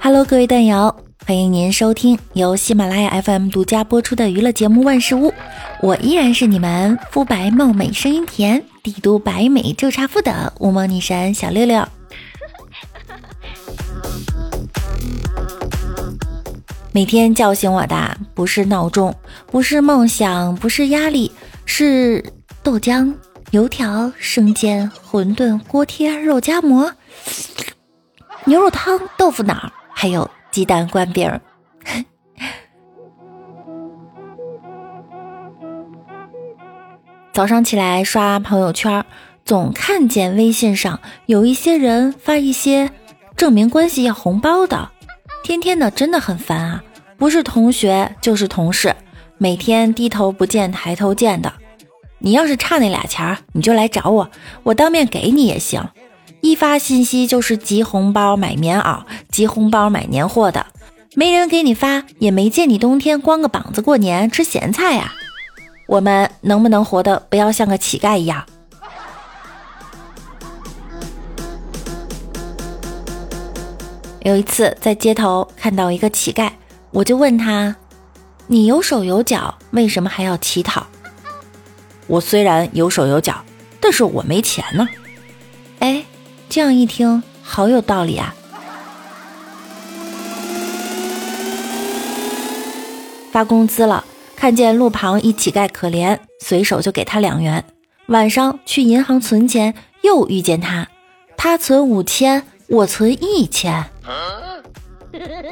Hello，各位段友，欢迎您收听由喜马拉雅 FM 独家播出的娱乐节目《万事屋》，我依然是你们肤白貌美、声音甜、帝都白美就差富的乌蒙女神小六六。每天叫醒我的不是闹钟，不是梦想，不是压力，是豆浆、油条、生煎、馄饨、锅贴、肉夹馍、牛肉汤、豆腐脑。还有鸡蛋灌饼。早上起来刷朋友圈，总看见微信上有一些人发一些证明关系要红包的，天天的真的很烦啊！不是同学就是同事，每天低头不见抬头见的。你要是差那俩钱儿，你就来找我，我当面给你也行。一发信息就是集红包买棉袄，集红包买年货的，没人给你发，也没见你冬天光个膀子过年吃咸菜呀。我们能不能活得不要像个乞丐一样？有一次在街头看到一个乞丐，我就问他：“你有手有脚，为什么还要乞讨？”我虽然有手有脚，但是我没钱呢。哎。这样一听，好有道理啊！发工资了，看见路旁一乞丐可怜，随手就给他两元。晚上去银行存钱，又遇见他，他存五千，我存一千。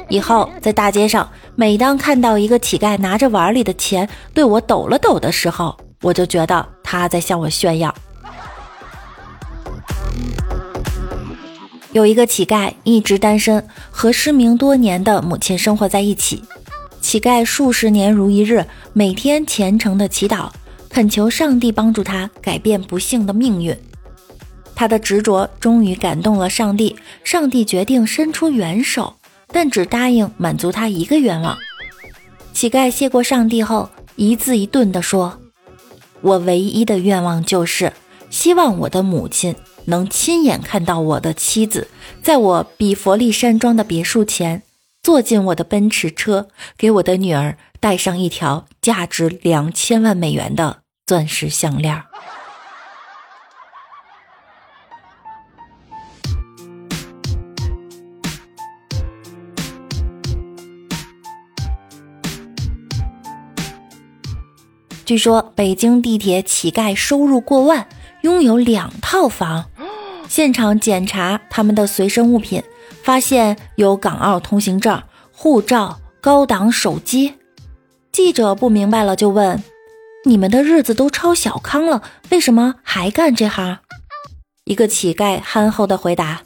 以后在大街上，每当看到一个乞丐拿着碗里的钱对我抖了抖的时候，我就觉得他在向我炫耀。有一个乞丐一直单身，和失明多年的母亲生活在一起。乞丐数十年如一日，每天虔诚的祈祷，恳求上帝帮助他改变不幸的命运。他的执着终于感动了上帝，上帝决定伸出援手，但只答应满足他一个愿望。乞丐谢过上帝后，一字一顿地说：“我唯一的愿望就是希望我的母亲。”能亲眼看到我的妻子在我比佛利山庄的别墅前坐进我的奔驰车，给我的女儿戴上一条价值两千万美元的钻石项链。据说北京地铁乞丐收入过万，拥有两套房。现场检查他们的随身物品，发现有港澳通行证、护照、高档手机。记者不明白了，就问：“你们的日子都超小康了，为什么还干这行？”一个乞丐憨厚的回答：“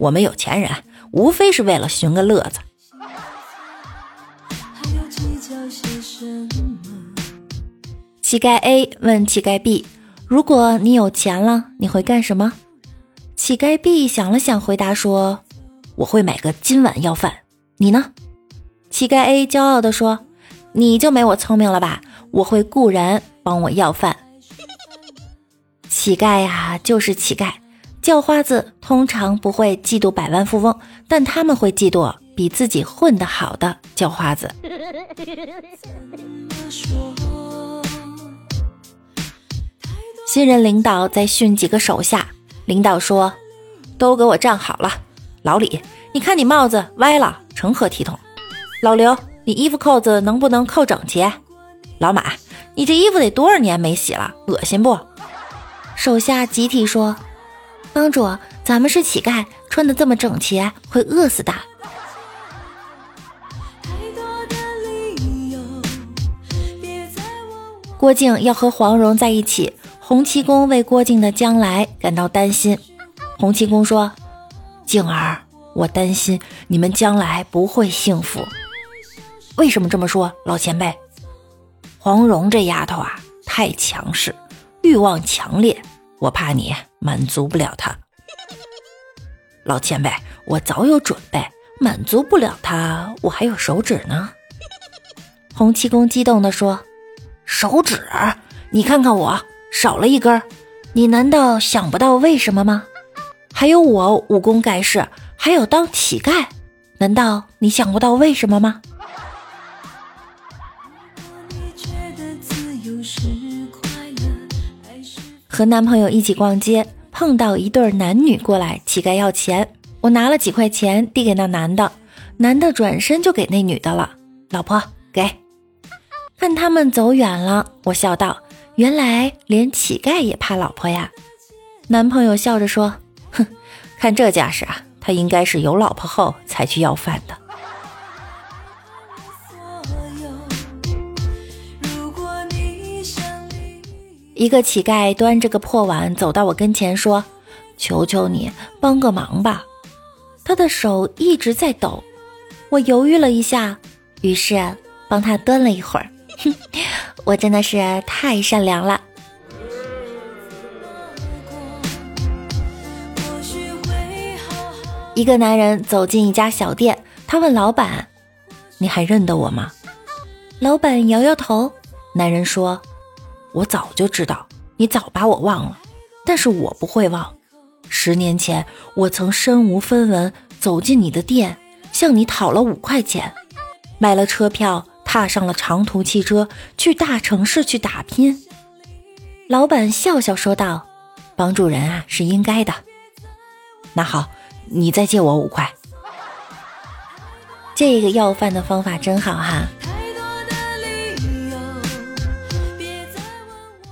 我们有钱人，无非是为了寻个乐子。”乞丐 A 问乞丐 B：“ 如果你有钱了，你会干什么？”乞丐 B 想了想，回答说：“我会买个金碗要饭。你呢？”乞丐 A 骄傲地说：“你就没我聪明了吧？我会雇人帮我要饭。”乞丐呀，就是乞丐。叫花子通常不会嫉妒百万富翁，但他们会嫉妒比自己混得好的叫花子。新任领导在训几个手下。领导说：“都给我站好了。”老李，你看你帽子歪了，成何体统？老刘，你衣服扣子能不能扣整齐？老马，你这衣服得多少年没洗了，恶心不？手下集体说：“帮主，咱们是乞丐，穿的这么整齐会饿死的。”郭靖要和黄蓉在一起。洪七公为郭靖的将来感到担心。洪七公说：“静儿，我担心你们将来不会幸福。为什么这么说，老前辈？黄蓉这丫头啊，太强势，欲望强烈，我怕你满足不了她。老前辈，我早有准备，满足不了她，我还有手指呢。”洪七公激动地说：“手指？你看看我。”少了一根，你难道想不到为什么吗？还有我武功盖世，还有当乞丐，难道你想不到为什么吗？和男朋友一起逛街，碰到一对男女过来乞丐要钱，我拿了几块钱递给那男的，男的转身就给那女的了。老婆给。看他们走远了，我笑道：“原来连乞丐也怕老婆呀。”男朋友笑着说：“哼，看这架势啊，他应该是有老婆后才去要饭的。”一个乞丐端着个破碗走到我跟前，说：“求求你帮个忙吧。”他的手一直在抖，我犹豫了一下，于是帮他端了一会儿。我真的是太善良了。一个男人走进一家小店，他问老板：“你还认得我吗？”老板摇摇头。男人说。我早就知道你早把我忘了，但是我不会忘。十年前，我曾身无分文走进你的店，向你讨了五块钱，买了车票，踏上了长途汽车去大城市去打拼。老板笑笑说道：“帮助人啊，是应该的。那好，你再借我五块。这个要饭的方法真好哈。”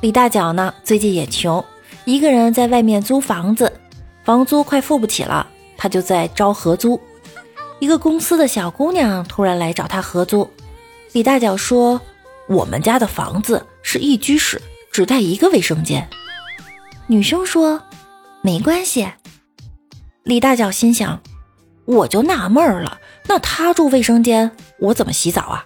李大脚呢？最近也穷，一个人在外面租房子，房租快付不起了，他就在招合租。一个公司的小姑娘突然来找他合租。李大脚说：“我们家的房子是一居室，只带一个卫生间。”女生说：“没关系。”李大脚心想：“我就纳闷了，那他住卫生间，我怎么洗澡啊？”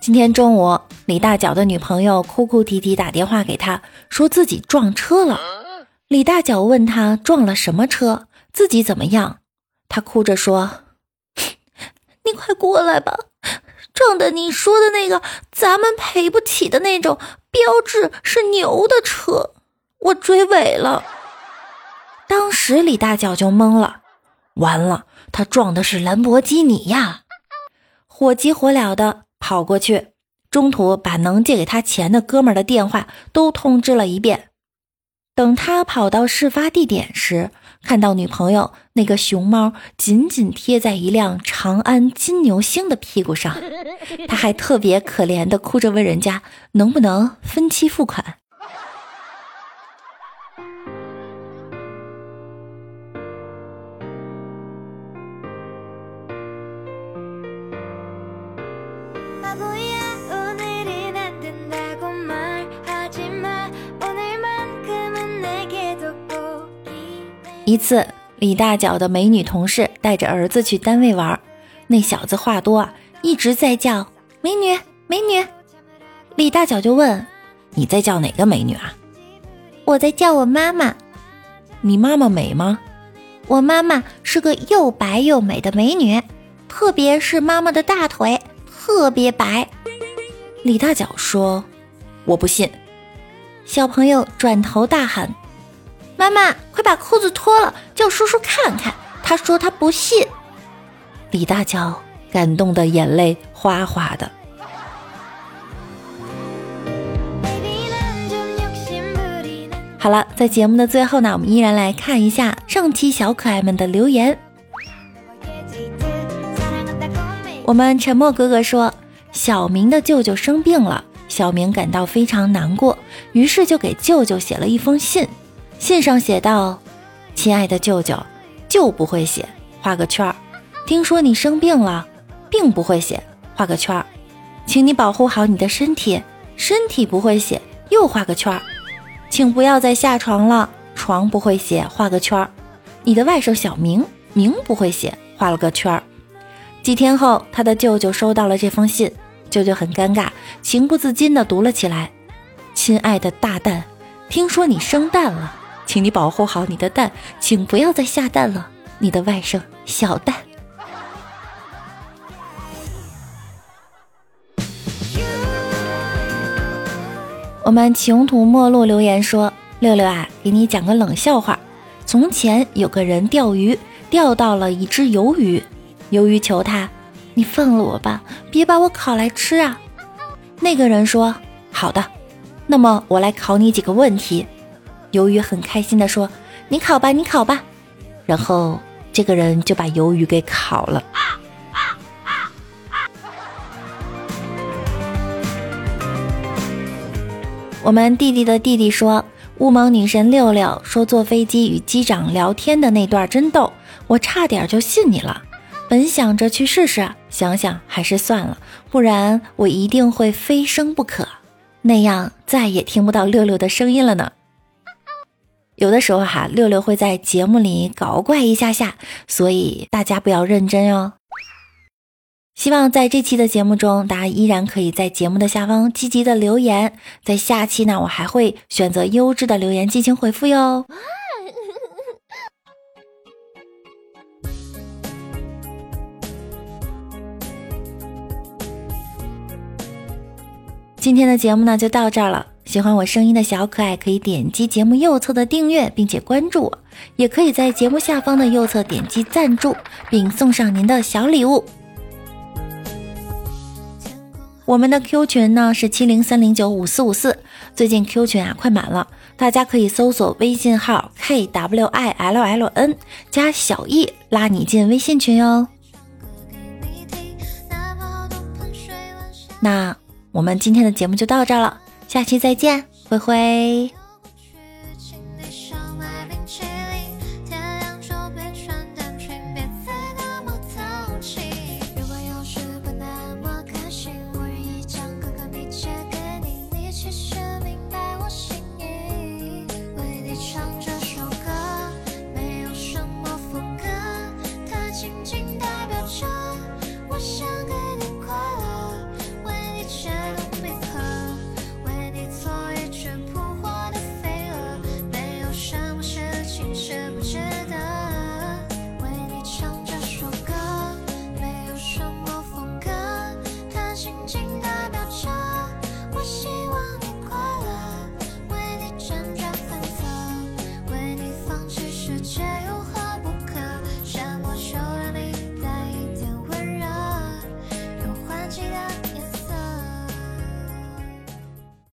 今天中午，李大脚的女朋友哭哭啼啼打电话给他，说自己撞车了。李大脚问他撞了什么车，自己怎么样？他哭着说：“你快过来吧，撞的你说的那个咱们赔不起的那种标志是牛的车，我追尾了。”当时李大脚就懵了，完了，他撞的是兰博基尼呀！火急火燎的。跑过去，中途把能借给他钱的哥们儿的电话都通知了一遍。等他跑到事发地点时，看到女朋友那个熊猫紧紧贴在一辆长安金牛星的屁股上，他还特别可怜的哭着问人家能不能分期付款。一次，李大脚的美女同事带着儿子去单位玩，那小子话多啊，一直在叫美女美女。李大脚就问：“你在叫哪个美女啊？”“我在叫我妈妈。”“你妈妈美吗？”“我妈妈是个又白又美的美女，特别是妈妈的大腿特别白。”李大脚说：“我不信。”小朋友转头大喊。妈妈，快把裤子脱了，叫叔叔看看。他说他不信。李大脚感动的眼泪哗哗的。好了，在节目的最后呢，我们依然来看一下上期小可爱们的留言。我们沉默哥哥说，小明的舅舅生病了，小明感到非常难过，于是就给舅舅写了一封信。信上写道：“亲爱的舅舅，就不会写，画个圈儿。听说你生病了，并不会写，画个圈儿。请你保护好你的身体，身体不会写，又画个圈儿。请不要再下床了，床不会写，画个圈儿。你的外甥小明，明不会写，画了个圈儿。几天后，他的舅舅收到了这封信，舅舅很尴尬，情不自禁地读了起来：亲爱的大蛋，听说你生蛋了。”请你保护好你的蛋请不要再下蛋了你的外甥小蛋。我们穷途末路留言说六六啊给你讲个冷笑话。从前有个人钓鱼钓到了一只鱿鱼鱿鱼求他你放了我吧别把我烤来吃啊。那个人说好的那么我来考你几个问题。鱿鱼很开心地说：‘你烤吧，你烤吧。’然后这个人就把鱿鱼给烤了。”我们弟弟的弟弟说：“乌蒙女神六六说坐飞机与机长聊天的那段真逗，我差点就信你了。本想着去试试，想想还是算了，不然我一定会飞升不可，那样再也听不到六六的声音了呢。有的时候哈，六六会在节目里搞怪一下下，所以大家不要认真哦。”希望在这期的节目中，大家依然可以在节目的下方积极的留言。在下期呢，我还会选择优质的留言进行回复哟。今天的节目呢就到这儿了。喜欢我声音的小可爱可以点击节目右侧的订阅，并且关注我，也可以在节目下方的右侧点击赞助，并送上您的小礼物。我们的 Q 群呢是七零三零九五四五四，最近 Q 群啊快满了，大家可以搜索微信号 k w i l l n 加小易拉你进微信群哟。那我们今天的节目就到这了，下期再见，灰灰。